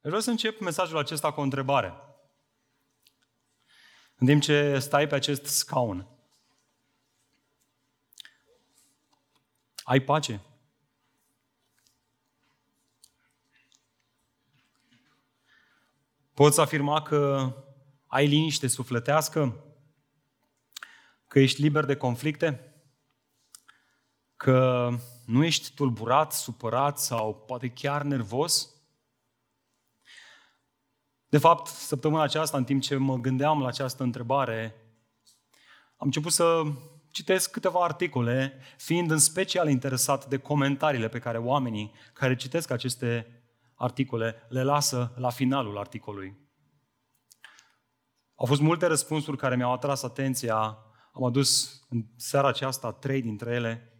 Vreau să încep mesajul acesta cu o întrebare. În timp ce stai pe acest scaun, ai pace? Poți afirma că ai liniște sufletească? Că ești liber de conflicte? Că nu ești tulburat, supărat sau poate chiar nervos? De fapt, săptămâna aceasta, în timp ce mă gândeam la această întrebare, am început să citesc câteva articole, fiind în special interesat de comentariile pe care oamenii care citesc aceste articole le lasă la finalul articolului. Au fost multe răspunsuri care mi-au atras atenția. Am adus în seara aceasta trei dintre ele.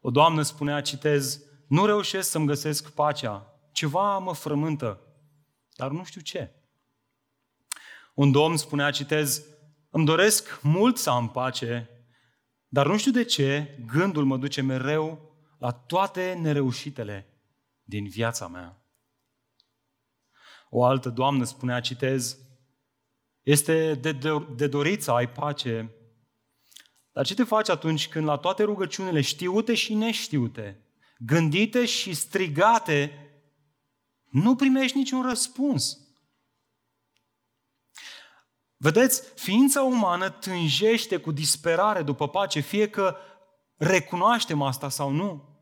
O doamnă spunea, citez, nu reușesc să-mi găsesc pacea. Ceva mă frământă, dar nu știu ce. Un domn spunea, citez, îmi doresc mult să am pace, dar nu știu de ce gândul mă duce mereu la toate nereușitele din viața mea. O altă doamnă spunea, citez, este de, de, de dorit să ai pace, dar ce te faci atunci când la toate rugăciunile știute și neștiute, gândite și strigate, nu primești niciun răspuns? Vedeți, ființa umană tânjește cu disperare după pace, fie că recunoaștem asta sau nu.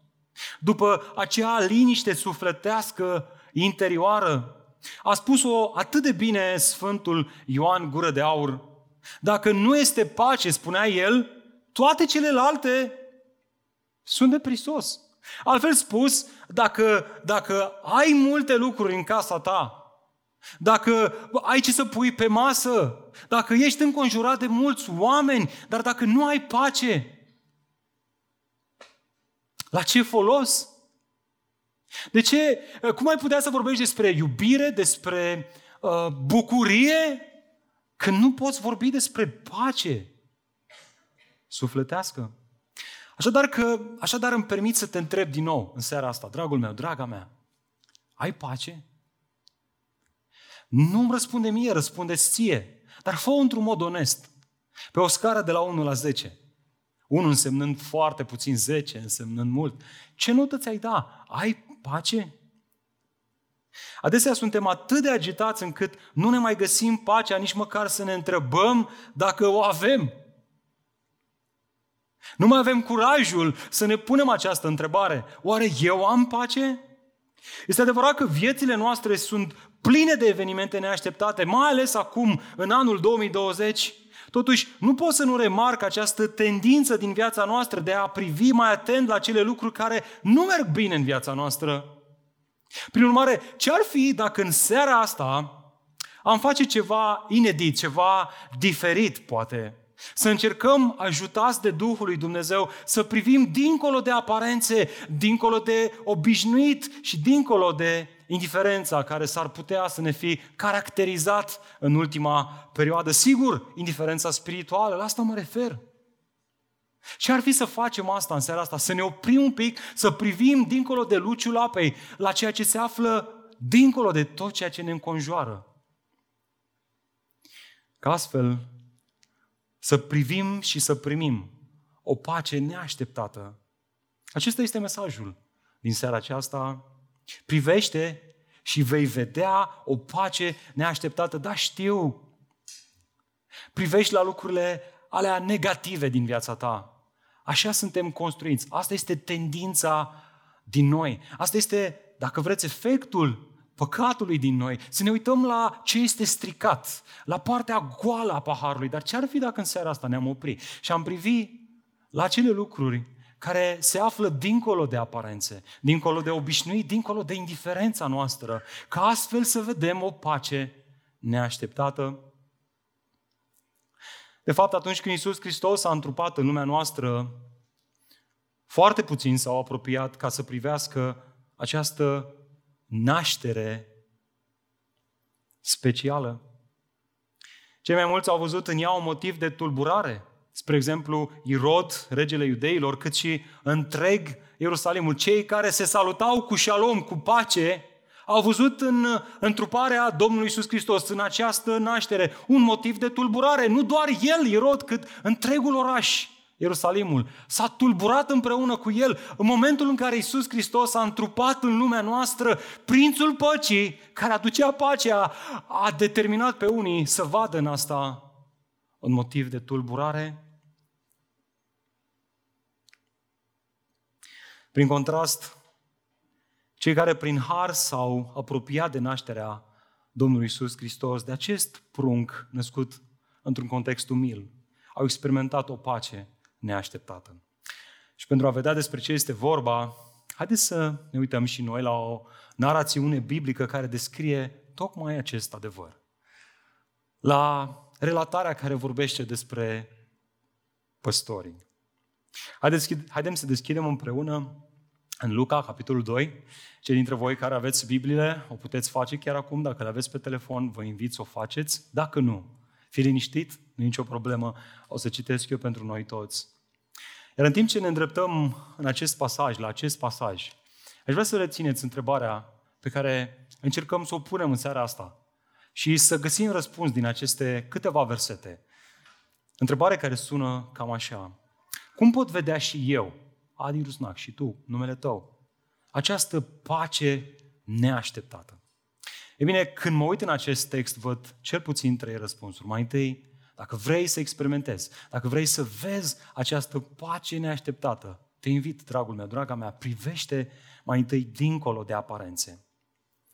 După acea liniște sufletească interioară, a spus-o atât de bine Sfântul Ioan Gură de Aur. Dacă nu este pace, spunea el, toate celelalte sunt de prisos. Altfel spus, dacă, dacă ai multe lucruri în casa ta, dacă ai ce să pui pe masă, dacă ești înconjurat de mulți oameni, dar dacă nu ai pace, la ce folos? De ce? Cum ai putea să vorbești despre iubire, despre uh, bucurie, când nu poți vorbi despre pace sufletească? Așadar, că, așadar îmi permit să te întreb din nou în seara asta, dragul meu, draga mea, ai pace? Nu îmi răspunde mie, răspunde ție. Dar fă într-un mod onest. Pe o scară de la 1 la 10. 1 însemnând foarte puțin, 10 însemnând mult. Ce notă ți-ai da? Ai pace? Adesea suntem atât de agitați încât nu ne mai găsim pacea, nici măcar să ne întrebăm dacă o avem. Nu mai avem curajul să ne punem această întrebare. Oare eu am pace? Este adevărat că viețile noastre sunt pline de evenimente neașteptate, mai ales acum, în anul 2020. Totuși, nu pot să nu remarc această tendință din viața noastră de a privi mai atent la cele lucruri care nu merg bine în viața noastră. Prin urmare, ce ar fi dacă în seara asta am face ceva inedit, ceva diferit, poate? Să încercăm, ajutați de Duhul lui Dumnezeu, să privim dincolo de aparențe, dincolo de obișnuit și dincolo de indiferența care s-ar putea să ne fi caracterizat în ultima perioadă. Sigur, indiferența spirituală, la asta mă refer. Ce ar fi să facem asta în seara asta? Să ne oprim un pic, să privim dincolo de luciul apei, la ceea ce se află dincolo de tot ceea ce ne înconjoară. Ca astfel să privim și să primim o pace neașteptată. Acesta este mesajul din seara aceasta. Privește și vei vedea o pace neașteptată. Da, știu. Privești la lucrurile alea negative din viața ta. Așa suntem construiți. Asta este tendința din noi. Asta este, dacă vreți, efectul păcatului din noi, să ne uităm la ce este stricat, la partea goală a paharului. Dar ce ar fi dacă în seara asta ne-am oprit și am privit la acele lucruri care se află dincolo de aparențe, dincolo de obișnuit, dincolo de indiferența noastră, ca astfel să vedem o pace neașteptată. De fapt, atunci când Iisus Hristos a întrupat în lumea noastră, foarte puțin s-au apropiat ca să privească această naștere specială. Cei mai mulți au văzut în ea un motiv de tulburare. Spre exemplu, Irod, regele iudeilor, cât și întreg Ierusalimul. Cei care se salutau cu șalom, cu pace, Au văzut în întruparea Domnului Isus Hristos, în această naștere, un motiv de tulburare. Nu doar el, Irod, cât întregul oraș, Ierusalimul. S-a tulburat împreună cu el. În momentul în care Isus Hristos a întrupat în lumea noastră, prințul păcii, care aducea pacea, a determinat pe unii să vadă în asta un motiv de tulburare. Prin contrast, cei care prin har s-au apropiat de nașterea Domnului Isus Hristos, de acest prunc născut într-un context umil, au experimentat o pace neașteptată. Și pentru a vedea despre ce este vorba, haideți să ne uităm și noi la o narațiune biblică care descrie tocmai acest adevăr. La relatarea care vorbește despre păstorii. Haideți, haidem să deschidem împreună în Luca, capitolul 2. Cei dintre voi care aveți Bibliile, o puteți face chiar acum. Dacă le aveți pe telefon, vă invit să o faceți. Dacă nu, fi liniștit, nu e nicio problemă. O să citesc eu pentru noi toți. Iar în timp ce ne îndreptăm în acest pasaj, la acest pasaj, aș vrea să rețineți întrebarea pe care încercăm să o punem în seara asta și să găsim răspuns din aceste câteva versete. Întrebare care sună cam așa. Cum pot vedea și eu, Adi Rusnac, și tu, numele tău, această pace neașteptată? E bine, când mă uit în acest text, văd cel puțin trei răspunsuri. Mai întâi, dacă vrei să experimentezi, dacă vrei să vezi această pace neașteptată, te invit, dragul meu, draga mea, privește mai întâi dincolo de aparențe.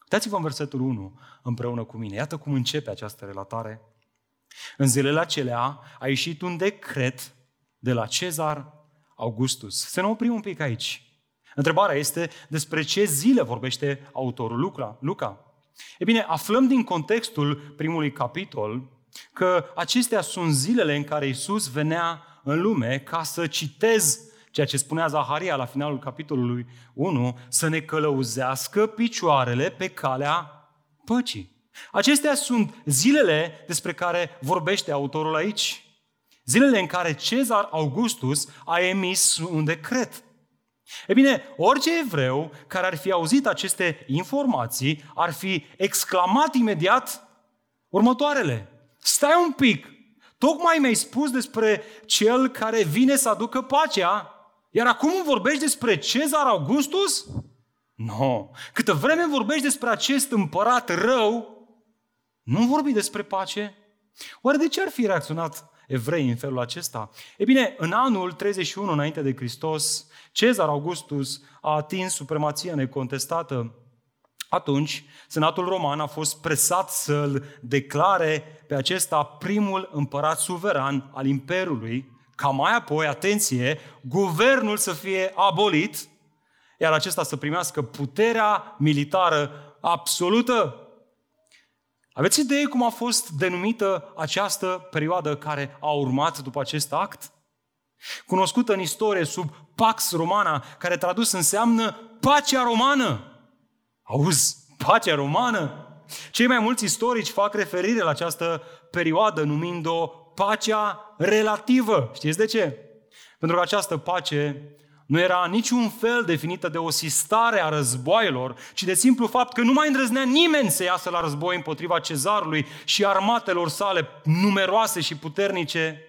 Uitați-vă în versetul 1 împreună cu mine. Iată cum începe această relatare. În zilele acelea a ieșit un decret de la Cezar Augustus. Să ne oprim un pic aici. Întrebarea este despre ce zile vorbește autorul Luca. Luca. E bine, aflăm din contextul primului capitol că acestea sunt zilele în care Isus venea în lume ca să citez ceea ce spunea Zaharia la finalul capitolului 1, să ne călăuzească picioarele pe calea păcii. Acestea sunt zilele despre care vorbește autorul aici. Zilele în care Cezar Augustus a emis un decret. E bine, orice evreu care ar fi auzit aceste informații ar fi exclamat imediat următoarele. Stai un pic, tocmai mi-ai spus despre cel care vine să aducă pacea, iar acum vorbești despre Cezar Augustus? Nu. No. Câtă vreme vorbești despre acest împărat rău, nu vorbi despre pace. Oare de ce ar fi reacționat evrei în felul acesta? E bine, în anul 31 înainte de Hristos, Cezar Augustus a atins supremația necontestată atunci, Senatul Roman a fost presat să-l declare pe acesta primul împărat suveran al Imperiului, ca mai apoi, atenție, guvernul să fie abolit, iar acesta să primească puterea militară absolută. Aveți idee cum a fost denumită această perioadă care a urmat după acest act? Cunoscută în istorie sub Pax Romana, care tradus înseamnă pacea romană. Auzi, pacea romană? Cei mai mulți istorici fac referire la această perioadă numind-o pacea relativă. Știți de ce? Pentru că această pace nu era niciun fel definită de o sistare a războaielor, ci de simplu fapt că nu mai îndrăznea nimeni să iasă la război împotriva cezarului și armatelor sale numeroase și puternice.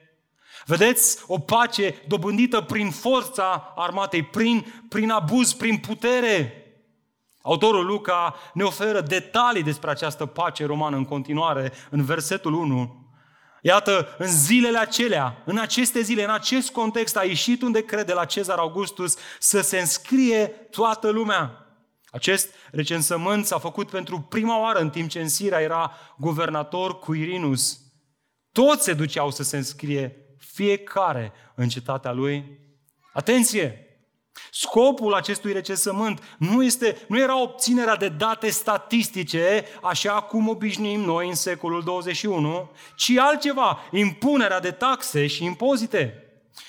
Vedeți? O pace dobândită prin forța armatei, prin, prin abuz, prin putere. Autorul Luca ne oferă detalii despre această pace romană în continuare, în versetul 1. Iată, în zilele acelea, în aceste zile, în acest context, a ieșit un decret de la Cezar Augustus să se înscrie toată lumea. Acest recensământ s-a făcut pentru prima oară în timp ce în Siria era guvernator Quirinus. Toți se duceau să se înscrie, fiecare în cetatea lui. Atenție! Scopul acestui recensământ nu, este, nu era obținerea de date statistice, așa cum obișnuim noi în secolul 21, ci altceva, impunerea de taxe și impozite.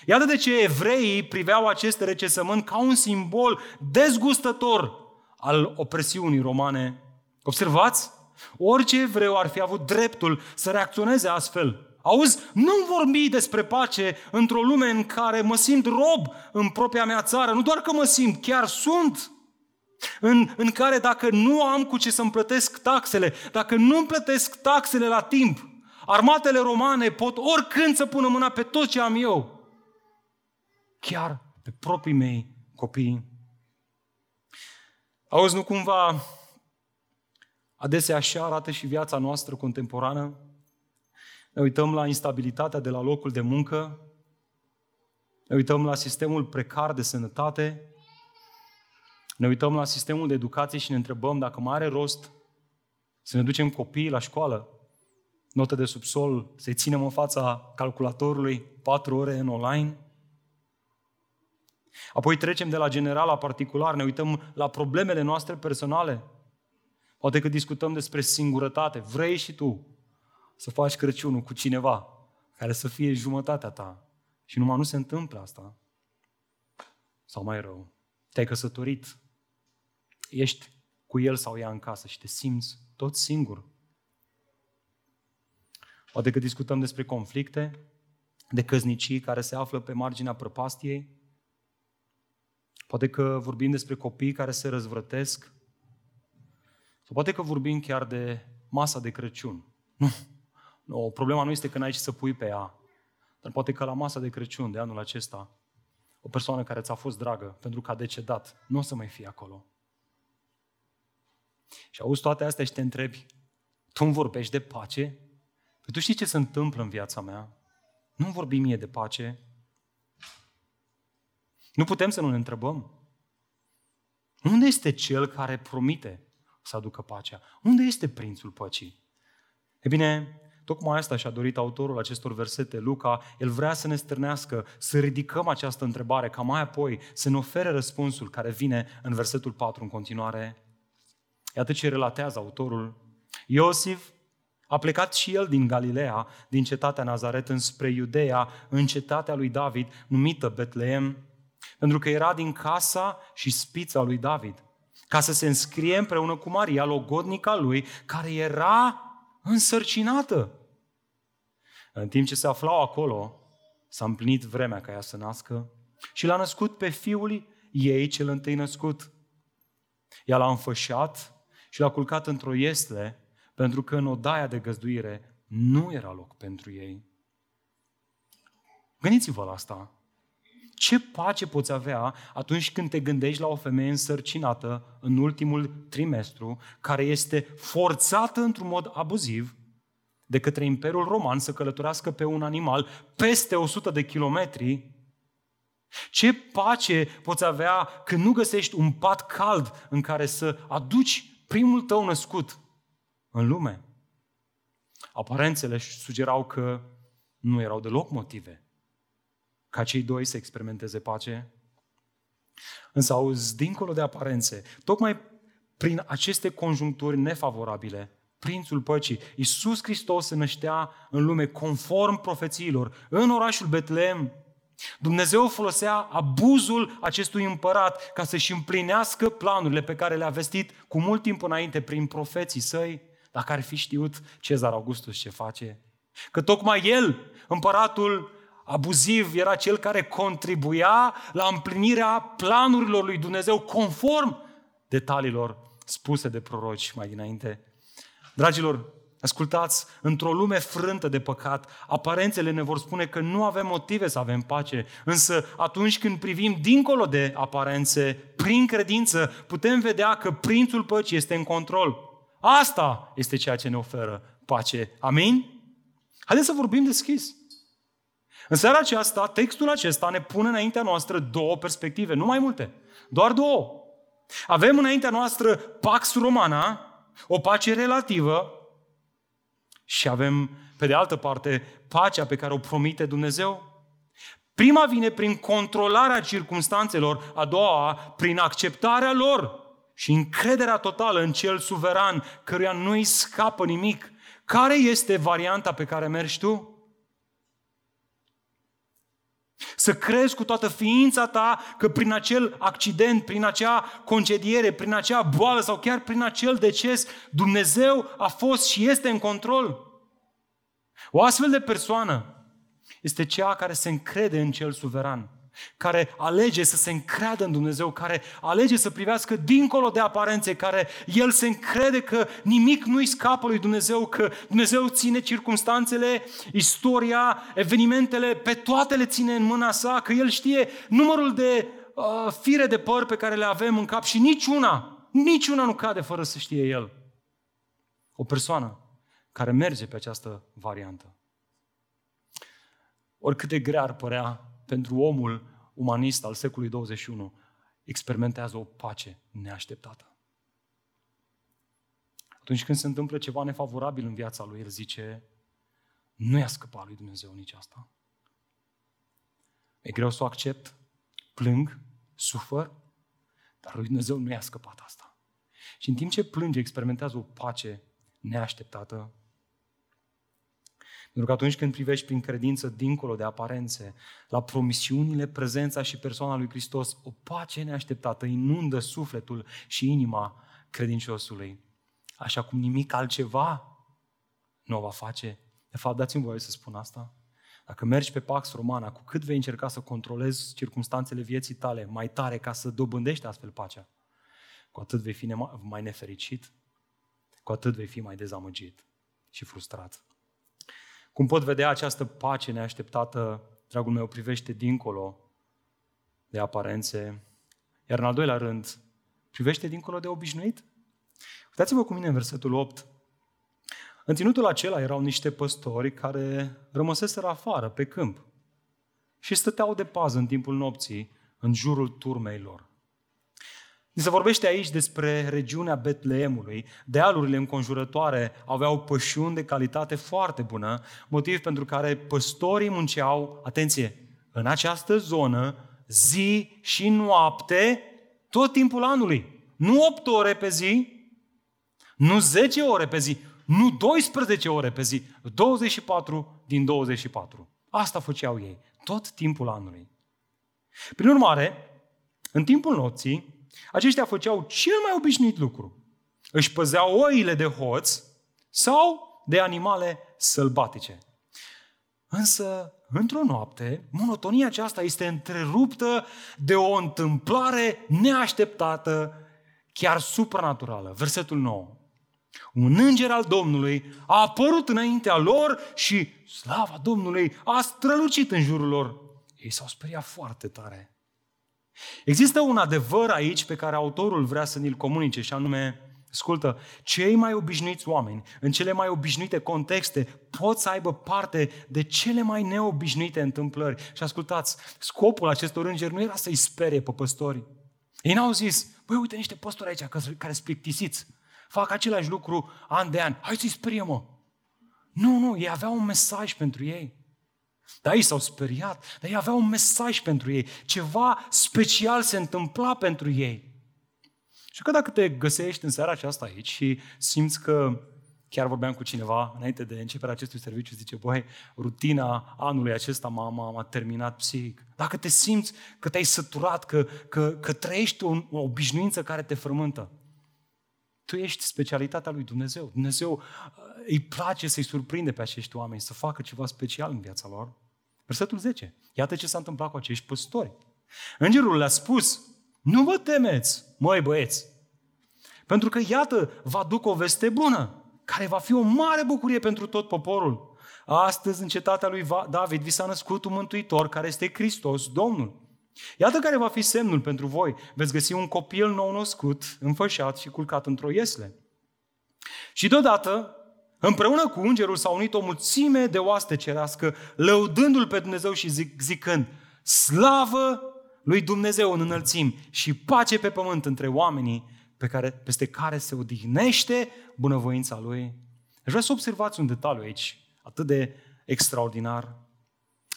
Iată de ce evreii priveau acest recensământ ca un simbol dezgustător al opresiunii romane. Observați? Orice evreu ar fi avut dreptul să reacționeze astfel. Auzi, nu vorbi despre pace într-o lume în care mă simt rob în propria mea țară. Nu doar că mă simt, chiar sunt. în, în care dacă nu am cu ce să-mi plătesc taxele, dacă nu îmi plătesc taxele la timp, armatele romane pot oricând să pună mâna pe tot ce am eu. Chiar pe proprii mei copii. Auzi, nu cumva adesea așa arată și viața noastră contemporană? Ne uităm la instabilitatea de la locul de muncă, ne uităm la sistemul precar de sănătate, ne uităm la sistemul de educație și ne întrebăm dacă mai are rost să ne ducem copiii la școală, note de subsol, să-i ținem în fața calculatorului patru ore în online. Apoi trecem de la general la particular, ne uităm la problemele noastre personale. Poate că discutăm despre singurătate. Vrei și tu să faci Crăciunul cu cineva care să fie jumătatea ta. Și numai nu se întâmplă asta. Sau mai rău, te-ai căsătorit, ești cu el sau ea în casă și te simți tot singur. Poate că discutăm despre conflicte, de căznicii care se află pe marginea prăpastiei. Poate că vorbim despre copii care se răzvrătesc. Sau poate că vorbim chiar de masa de Crăciun. Nu, nu problema nu este că n-ai ce să pui pe ea, dar poate că la masa de Crăciun de anul acesta, o persoană care ți-a fost dragă pentru că a decedat, nu o să mai fie acolo. Și auzi toate astea și te întrebi, tu îmi vorbești de pace? Păi tu știi ce se întâmplă în viața mea? Nu vorbi mie de pace. Nu putem să nu ne întrebăm. Unde este cel care promite să aducă pacea? Unde este prințul păcii? E bine, tocmai asta și-a dorit autorul acestor versete, Luca. El vrea să ne stârnească, să ridicăm această întrebare, ca mai apoi să ne ofere răspunsul care vine în versetul 4 în continuare. Iată ce relatează autorul. Iosif a plecat și el din Galileea, din cetatea Nazaret, înspre Iudeea, în cetatea lui David, numită Betleem, pentru că era din casa și spița lui David, ca să se înscrie împreună cu Maria, logodnica lui, care era însărcinată. În timp ce se aflau acolo, s-a împlinit vremea ca ea să nască și l-a născut pe fiul ei cel întâi născut. Ea l-a înfășat și l-a culcat într-o iesle, pentru că în odaia de găzduire nu era loc pentru ei. Gândiți-vă la asta. Ce pace poți avea atunci când te gândești la o femeie însărcinată în ultimul trimestru, care este forțată într-un mod abuziv de către Imperiul Roman să călătorească pe un animal peste 100 de kilometri ce pace poți avea când nu găsești un pat cald în care să aduci primul tău născut în lume. Aparențele sugerau că nu erau deloc motive ca cei doi să experimenteze pace. Însă auzi, dincolo de aparențe, tocmai prin aceste conjuncturi nefavorabile, Prințul Păcii, Iisus Hristos se năștea în lume conform profețiilor, în orașul Betleem, Dumnezeu folosea abuzul acestui împărat ca să-și împlinească planurile pe care le-a vestit cu mult timp înainte prin profeții săi, dacă ar fi știut Cezar Augustus ce face. Că tocmai el, împăratul abuziv, era cel care contribuia la împlinirea planurilor lui Dumnezeu conform detaliilor spuse de proroci mai dinainte. Dragilor, Ascultați, într-o lume frântă de păcat, aparențele ne vor spune că nu avem motive să avem pace, însă atunci când privim dincolo de aparențe, prin credință, putem vedea că Prințul Păcii este în control. Asta este ceea ce ne oferă pace. Amin? Haideți să vorbim deschis. În seara aceasta, textul acesta ne pune înaintea noastră două perspective, nu mai multe, doar două. Avem înaintea noastră Pax Romana, o pace relativă, și avem, pe de altă parte, pacea pe care o promite Dumnezeu. Prima vine prin controlarea circumstanțelor, a doua prin acceptarea lor și încrederea totală în cel suveran, căruia nu-i scapă nimic. Care este varianta pe care mergi tu? Să crezi cu toată ființa ta că prin acel accident, prin acea concediere, prin acea boală sau chiar prin acel deces, Dumnezeu a fost și este în control. O astfel de persoană este cea care se încrede în cel suveran. Care alege să se încreadă în Dumnezeu, care alege să privească dincolo de aparențe, care el se încrede că nimic nu-i scapă lui Dumnezeu, că Dumnezeu ține circumstanțele, istoria, evenimentele, pe toate le ține în mâna sa, că el știe numărul de uh, fire de păr pe care le avem în cap și niciuna, niciuna nu cade fără să știe el. O persoană care merge pe această variantă. Oricât de grea ar părea pentru omul umanist al secolului 21, experimentează o pace neașteptată. Atunci când se întâmplă ceva nefavorabil în viața lui, el zice, nu i-a scăpat lui Dumnezeu nici asta. E greu să o accept, plâng, sufăr, dar lui Dumnezeu nu i-a scăpat asta. Și în timp ce plânge, experimentează o pace neașteptată, pentru că atunci când privești prin credință dincolo de aparențe, la promisiunile, prezența și persoana lui Hristos, o pace neașteptată inundă sufletul și inima credinciosului. Așa cum nimic altceva nu o va face. De fapt, dați-mi voie să spun asta. Dacă mergi pe Pax Romana, cu cât vei încerca să controlezi circunstanțele vieții tale mai tare ca să dobândești astfel pacea, cu atât vei fi mai nefericit, cu atât vei fi mai dezamăgit și frustrat. Cum pot vedea această pace neașteptată, dragul meu, privește dincolo de aparențe, iar în al doilea rând, privește dincolo de obișnuit. Uitați-vă cu mine în versetul 8. În ținutul acela erau niște păstori care rămăseseră afară, pe câmp, și stăteau de pază în timpul nopții, în jurul turmei lor. Se vorbește aici despre regiunea Betleemului. Dealurile înconjurătoare aveau pășuni de calitate foarte bună, motiv pentru care păstorii munceau, atenție, în această zonă, zi și noapte, tot timpul anului. Nu 8 ore pe zi, nu 10 ore pe zi, nu 12 ore pe zi, 24 din 24. Asta făceau ei, tot timpul anului. Prin urmare, în timpul nopții, aceștia făceau cel mai obișnuit lucru. Își păzeau oile de hoț sau de animale sălbatice. Însă, într-o noapte, monotonia aceasta este întreruptă de o întâmplare neașteptată, chiar supranaturală. Versetul 9. Un înger al Domnului a apărut înaintea lor și slava Domnului a strălucit în jurul lor. Ei s-au speriat foarte tare. Există un adevăr aici pe care autorul vrea să ne-l comunice și anume, ascultă, cei mai obișnuiți oameni, în cele mai obișnuite contexte, pot să aibă parte de cele mai neobișnuite întâmplări. Și ascultați, scopul acestor îngeri nu era să-i sperie pe păstori. Ei n-au zis, băi, uite niște păstori aici care sunt plictisiți, fac același lucru an de an, hai să-i sperie, mă. Nu, nu, ei aveau un mesaj pentru ei. Dar ei s-au speriat, dar ei aveau un mesaj pentru ei. Ceva special se întâmpla pentru ei. Și că dacă te găsești în seara aceasta aici și simți că chiar vorbeam cu cineva înainte de începerea acestui serviciu, zice, băi, rutina anului acesta m-a, m-a, m-a terminat psihic. Dacă te simți că te-ai săturat, că, că, că trăiești o, o obișnuință care te frământă, tu ești specialitatea lui Dumnezeu. Dumnezeu uh, îi place să-i surprinde pe acești oameni, să facă ceva special în viața lor. Versetul 10. Iată ce s-a întâmplat cu acești păstori. Îngerul le-a spus, nu vă temeți, măi băieți, pentru că iată, vă aduc o veste bună, care va fi o mare bucurie pentru tot poporul. Astăzi, în cetatea lui David, vi s-a născut un mântuitor, care este Hristos, Domnul. Iată care va fi semnul pentru voi. Veți găsi un copil nou născut, înfășat și culcat într-o iesle. Și deodată, Împreună cu îngerul s-a unit o mulțime de oaste cerească, lăudându-L pe Dumnezeu și zic, zicând, slavă lui Dumnezeu în înălțim și pace pe pământ între oamenii pe care, peste care se odihnește bunăvoința Lui. Aș vrea să observați un detaliu aici, atât de extraordinar.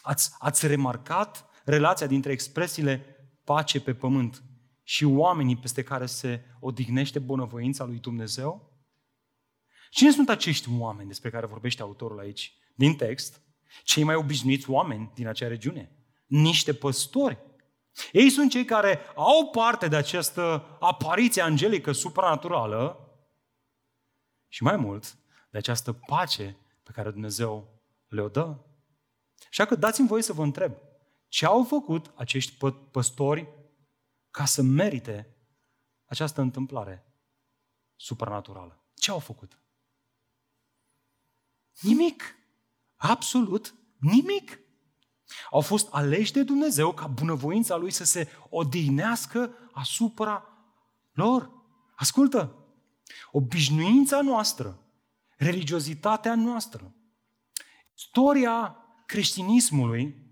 Ați, ați remarcat relația dintre expresiile pace pe pământ și oamenii peste care se odihnește bunăvoința lui Dumnezeu? Cine sunt acești oameni despre care vorbește autorul aici? Din text, cei mai obișnuiți oameni din acea regiune. Niște păstori. Ei sunt cei care au parte de această apariție angelică supranaturală și mai mult, de această pace pe care Dumnezeu le-o dă. Așa că dați-mi voie să vă întreb, ce au făcut acești pă- păstori ca să merite această întâmplare supranaturală. Ce au făcut? Nimic. Absolut nimic. Au fost aleși de Dumnezeu ca bunăvoința Lui să se odihnească asupra lor. Ascultă! Obișnuința noastră, religiozitatea noastră, istoria creștinismului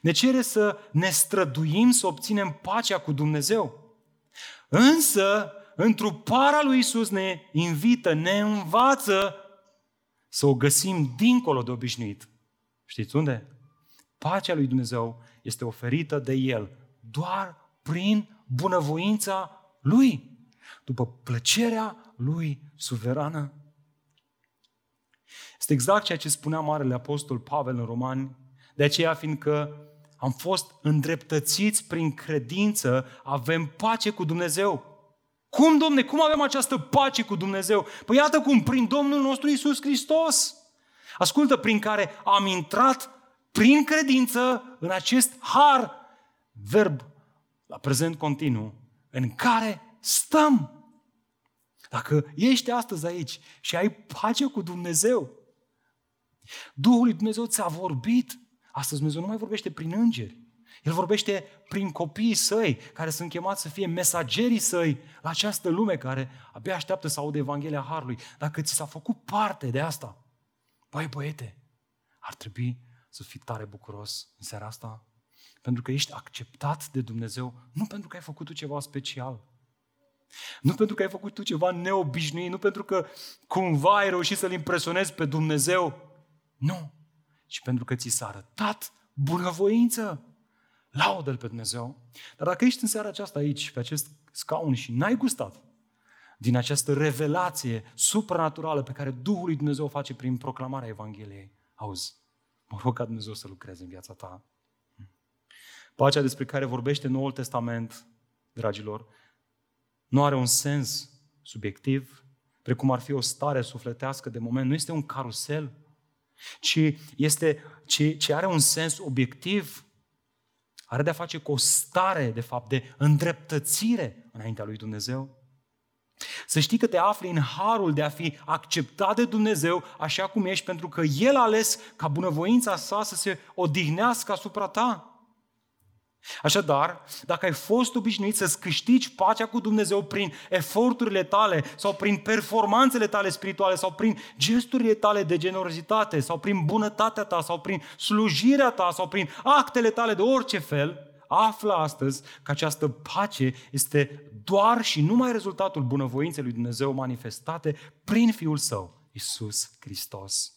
ne cere să ne străduim să obținem pacea cu Dumnezeu. Însă, întruparea lui Isus ne invită, ne învață să o găsim dincolo de obișnuit. Știți unde? Pacea lui Dumnezeu este oferită de El doar prin bunăvoința Lui, după plăcerea Lui suverană. Este exact ceea ce spunea Marele Apostol Pavel în Romani, de aceea fiindcă am fost îndreptățiți prin credință, avem pace cu Dumnezeu. Cum, domne, cum avem această pace cu Dumnezeu? Păi iată cum, prin Domnul nostru Isus Hristos. Ascultă, prin care am intrat prin credință în acest har, verb la prezent continuu, în care stăm. Dacă ești astăzi aici și ai pace cu Dumnezeu, Duhul lui Dumnezeu ți-a vorbit. Astăzi Dumnezeu nu mai vorbește prin îngeri. El vorbește prin copiii săi, care sunt chemați să fie mesagerii săi la această lume care abia așteaptă să audă Evanghelia Harului. Dacă ți s-a făcut parte de asta, băi băiete, ar trebui să fii tare bucuros în seara asta, pentru că ești acceptat de Dumnezeu, nu pentru că ai făcut tu ceva special, nu pentru că ai făcut tu ceva neobișnuit, nu pentru că cumva ai reușit să-L impresionezi pe Dumnezeu, nu, ci pentru că ți s-a arătat bunăvoință. Laudă-L pe Dumnezeu. Dar dacă ești în seara aceasta aici, pe acest scaun și n-ai gustat din această revelație supranaturală pe care Duhul lui Dumnezeu o face prin proclamarea Evangheliei, auzi, mă rog ca Dumnezeu să lucreze în viața ta. Pacea despre care vorbește Noul Testament, dragilor, nu are un sens subiectiv, precum ar fi o stare sufletească de moment. Nu este un carusel, ci, este, ci, ci are un sens obiectiv. Are de-a face cu o stare, de fapt, de îndreptățire înaintea lui Dumnezeu. Să știi că te afli în harul de a fi acceptat de Dumnezeu așa cum ești, pentru că El a ales ca bunăvoința sa să se odihnească asupra ta. Așadar, dacă ai fost obișnuit să-ți câștigi pacea cu Dumnezeu prin eforturile tale sau prin performanțele tale spirituale sau prin gesturile tale de generozitate sau prin bunătatea ta sau prin slujirea ta sau prin actele tale de orice fel, află astăzi că această pace este doar și numai rezultatul bunăvoinței lui Dumnezeu manifestate prin Fiul Său, Isus Hristos.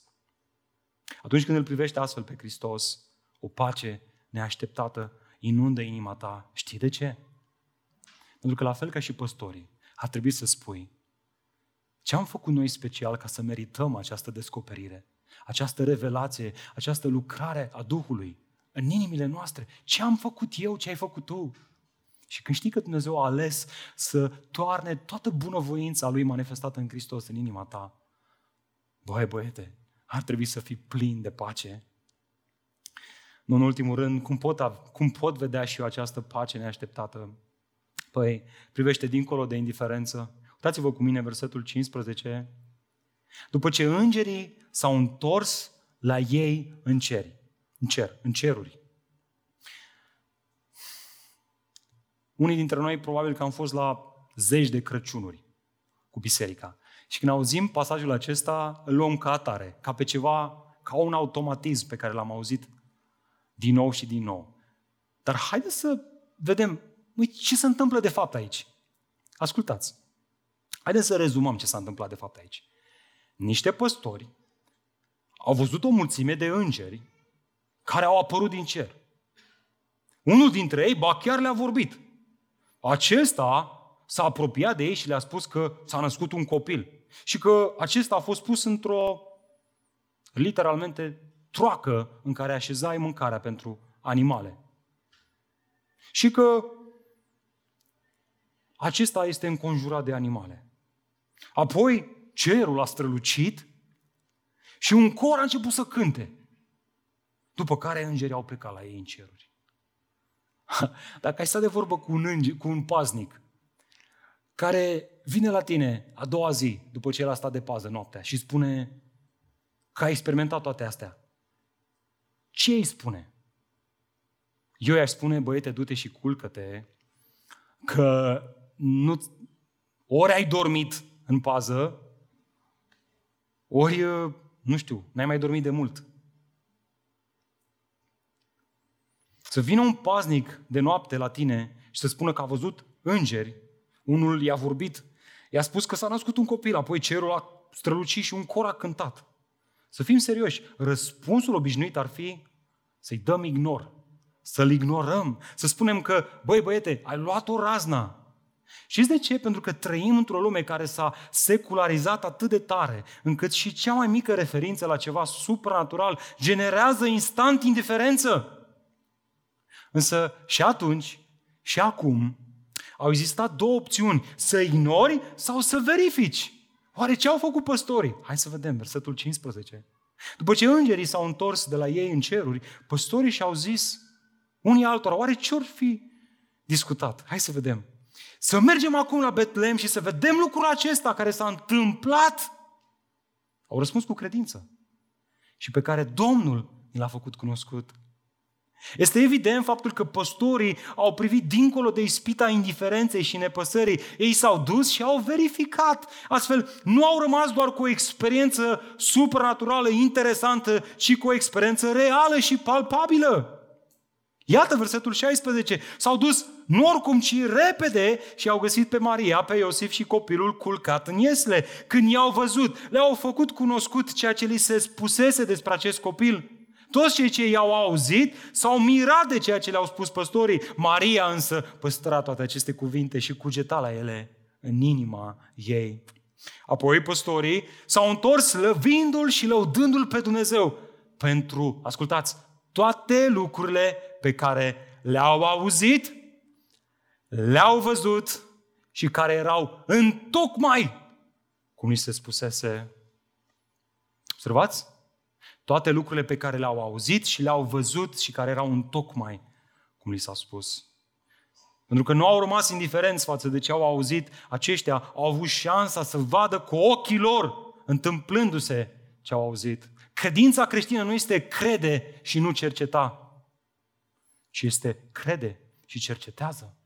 Atunci când îl privește astfel pe Hristos, o pace neașteptată inundă inima ta. Știi de ce? Pentru că la fel ca și păstorii, ar trebui să spui ce am făcut noi special ca să merităm această descoperire, această revelație, această lucrare a Duhului în inimile noastre. Ce am făcut eu, ce ai făcut tu? Și când știi că Dumnezeu a ales să toarne toată bunăvoința Lui manifestată în Hristos în inima ta, băi băiete, ar trebui să fii plin de pace, nu în ultimul rând, cum pot, cum pot vedea și eu această pace neașteptată? Păi, privește dincolo de indiferență. Uitați-vă cu mine versetul 15. După ce îngerii s-au întors la ei în cer, în cer, în ceruri. Unii dintre noi probabil că am fost la zeci de Crăciunuri cu biserica. Și când auzim pasajul acesta, îl luăm ca atare, ca pe ceva, ca un automatism pe care l-am auzit din nou și din nou. Dar haideți să vedem măi, ce se întâmplă de fapt aici. Ascultați. Haideți să rezumăm ce s-a întâmplat de fapt aici. Niște păstori au văzut o mulțime de îngeri care au apărut din cer. Unul dintre ei, ba chiar le-a vorbit. Acesta s-a apropiat de ei și le-a spus că s-a născut un copil. Și că acesta a fost pus într-o, literalmente, troacă în care așezai mâncarea pentru animale. Și că acesta este înconjurat de animale. Apoi cerul a strălucit și un cor a început să cânte. După care îngerii au plecat la ei în ceruri. Dacă ai stat de vorbă cu un, înger, cu un paznic care vine la tine a doua zi, după ce el a stat de pază noaptea și spune că a experimentat toate astea, ce îi spune? Eu i-aș spune, băiete, du-te și culcă-te, că nu, ori ai dormit în pază, ori, nu știu, n-ai mai dormit de mult. Să vină un paznic de noapte la tine și să spună că a văzut îngeri, unul i-a vorbit, i-a spus că s-a născut un copil, apoi cerul a strălucit și un cor a cântat. Să fim serioși, răspunsul obișnuit ar fi să-i dăm ignor, să-l ignorăm, să spunem că, băi băiete, ai luat o razna. Știți de ce? Pentru că trăim într-o lume care s-a secularizat atât de tare, încât și cea mai mică referință la ceva supranatural generează instant indiferență. Însă și atunci și acum au existat două opțiuni, să ignori sau să verifici. Oare ce au făcut păstorii? Hai să vedem, versetul 15. După ce îngerii s-au întors de la ei în ceruri, păstorii și-au zis unii altora, oare ce or fi discutat? Hai să vedem. Să mergem acum la Betlehem și să vedem lucrul acesta care s-a întâmplat. Au răspuns cu credință și pe care Domnul l-a făcut cunoscut. Este evident faptul că păstorii au privit dincolo de ispita indiferenței și nepăsării. Ei s-au dus și au verificat. Astfel, nu au rămas doar cu o experiență supranaturală interesantă, ci cu o experiență reală și palpabilă. Iată versetul 16. S-au dus nu oricum, ci repede și au găsit pe Maria, pe Iosif și copilul culcat în iesle. Când i-au văzut, le-au făcut cunoscut ceea ce li se spusese despre acest copil. Toți cei ce i-au auzit s-au mirat de ceea ce le-au spus păstorii. Maria însă păstra toate aceste cuvinte și cugeta la ele în inima ei. Apoi păstorii s-au întors lăvindu-l și lăudându-l pe Dumnezeu pentru, ascultați, toate lucrurile pe care le-au auzit, le-au văzut și care erau în tocmai cum ni se spusese. Observați? Toate lucrurile pe care le-au auzit și le-au văzut și care erau în tocmai cum li s-a spus. Pentru că nu au rămas indiferenți față de ce au auzit, aceștia au avut șansa să vadă cu ochii lor, întâmplându-se ce au auzit. Credința creștină nu este crede și nu cerceta, ci este crede și cercetează.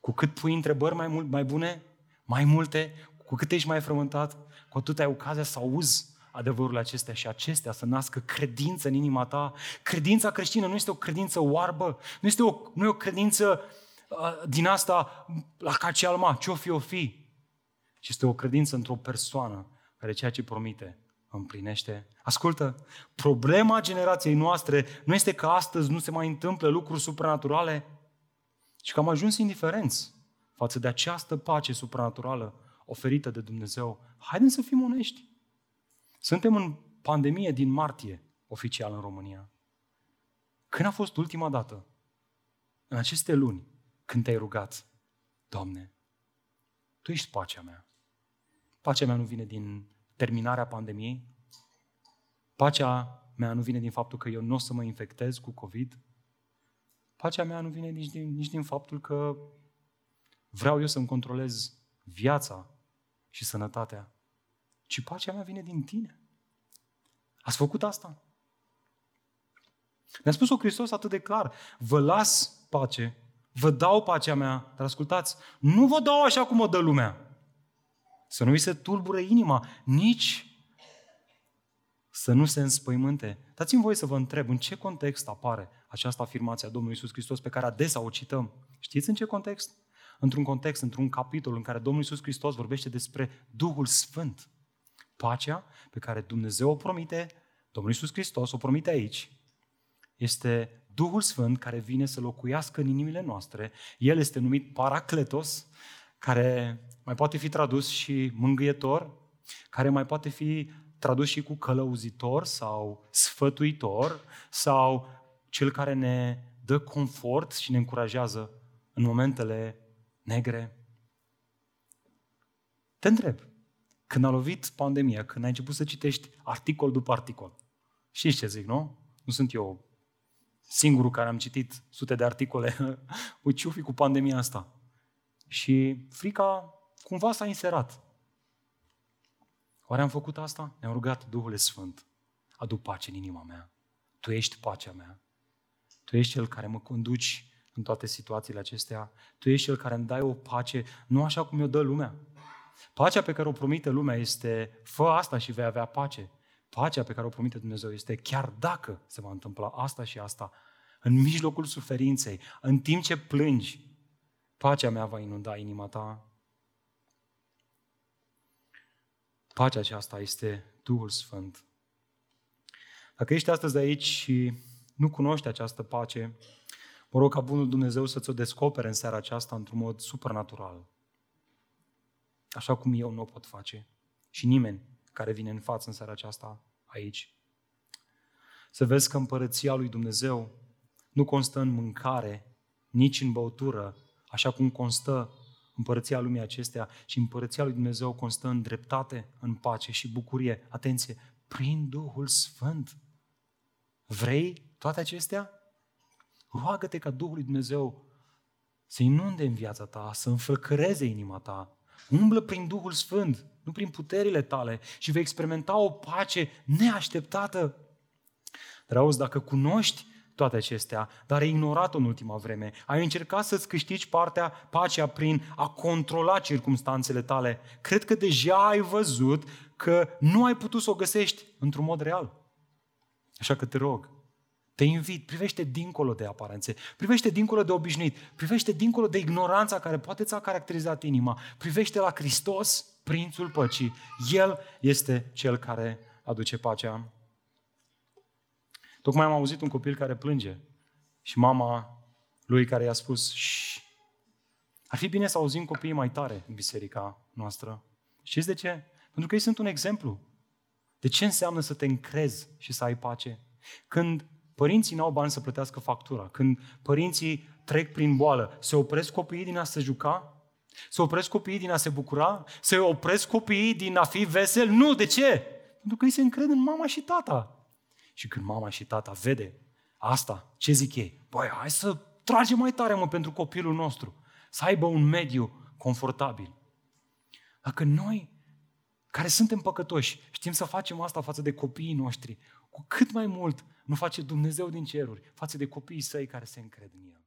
Cu cât pui întrebări mai, mult, mai bune, mai multe, cu cât ești mai frământat, cu atât ai ocazia să auzi adevărurile acestea și acestea să nască credință în inima ta. Credința creștină nu este o credință oarbă, nu, este o, nu e o credință uh, din asta la ca ce alma, ce o fi, o fi. Ci este o credință într-o persoană care ceea ce promite împlinește. Ascultă, problema generației noastre nu este că astăzi nu se mai întâmplă lucruri supranaturale, ci că am ajuns indiferenți față de această pace supranaturală oferită de Dumnezeu. Haideți să fim onești. Suntem în pandemie din martie, oficial în România. Când a fost ultima dată, în aceste luni, când te-ai rugat, Doamne, Tu ești pacea mea. Pacea mea nu vine din terminarea pandemiei. Pacea mea nu vine din faptul că eu nu o să mă infectez cu COVID. Pacea mea nu vine nici din, nici din faptul că vreau eu să-mi controlez viața și sănătatea ci pacea mea vine din tine. Ați făcut asta? Ne-a spus-o Hristos atât de clar. Vă las pace, vă dau pacea mea, dar ascultați, nu vă dau așa cum o dă lumea. Să nu vi se tulbure inima, nici să nu se înspăimânte. Dați-mi voie să vă întreb, în ce context apare această afirmație a Domnului Isus Hristos pe care adesea o cităm? Știți în ce context? Într-un context, într-un capitol în care Domnul Isus Hristos vorbește despre Duhul Sfânt. Pacea pe care Dumnezeu o promite, Domnul Iisus Hristos o promite aici, este Duhul Sfânt care vine să locuiască în inimile noastre. El este numit Paracletos, care mai poate fi tradus și mângâietor, care mai poate fi tradus și cu călăuzitor sau sfătuitor sau cel care ne dă confort și ne încurajează în momentele negre. Te întreb, când a lovit pandemia, când ai început să citești articol după articol, știți ce zic, nu? Nu sunt eu singurul care am citit sute de articole. Uite ce cu pandemia asta. Și frica cumva s-a inserat. Oare am făcut asta? Ne-am rugat Duhul Sfânt. Adu pace în inima mea. Tu ești pacea mea. Tu ești Cel care mă conduci în toate situațiile acestea. Tu ești Cel care îmi dai o pace, nu așa cum mi-o dă lumea. Pacea pe care o promite lumea este, fă asta și vei avea pace. Pacea pe care o promite Dumnezeu este, chiar dacă se va întâmpla asta și asta, în mijlocul suferinței, în timp ce plângi, pacea mea va inunda inima ta. Pacea aceasta este Duhul Sfânt. Dacă ești astăzi aici și nu cunoști această pace, mă rog ca Bunul Dumnezeu să ți-o descopere în seara aceasta într-un mod supernatural. Așa cum eu nu o pot face. Și nimeni care vine în față în seara aceasta aici. Să vezi că împărăția lui Dumnezeu nu constă în mâncare, nici în băutură, așa cum constă împărăția lumii acestea, și împărăția lui Dumnezeu constă în dreptate, în pace și bucurie. Atenție, prin Duhul Sfânt. Vrei toate acestea? Roagă-te ca Duhul lui Dumnezeu să inunde în viața ta, să înflăcăreze inima ta. Umblă prin Duhul Sfânt, nu prin puterile tale și vei experimenta o pace neașteptată. Dar auzi, dacă cunoști toate acestea, dar ai ignorat-o în ultima vreme. Ai încercat să-ți câștigi partea, pacea prin a controla circumstanțele tale. Cred că deja ai văzut că nu ai putut să o găsești într-un mod real. Așa că te rog, te invit, privește dincolo de aparențe, privește dincolo de obișnuit, privește dincolo de ignoranța care poate ți-a caracterizat inima, privește la Hristos, Prințul Păcii. El este Cel care aduce pacea. Tocmai am auzit un copil care plânge și mama lui care i-a spus ar fi bine să auzim copiii mai tare în biserica noastră. Știți de ce? Pentru că ei sunt un exemplu. De ce înseamnă să te încrezi și să ai pace? Când părinții n-au bani să plătească factura, când părinții trec prin boală, se opresc copiii din a se juca? Se opresc copiii din a se bucura? Se opresc copiii din a fi vesel? Nu, de ce? Pentru că ei se încred în mama și tata. Și când mama și tata vede asta, ce zic ei? Băi, hai să tragem mai tare, mă, pentru copilul nostru. Să aibă un mediu confortabil. Dacă noi, care suntem păcătoși, știm să facem asta față de copiii noștri, cu cât mai mult nu face Dumnezeu din ceruri față de copiii săi care se încred în El.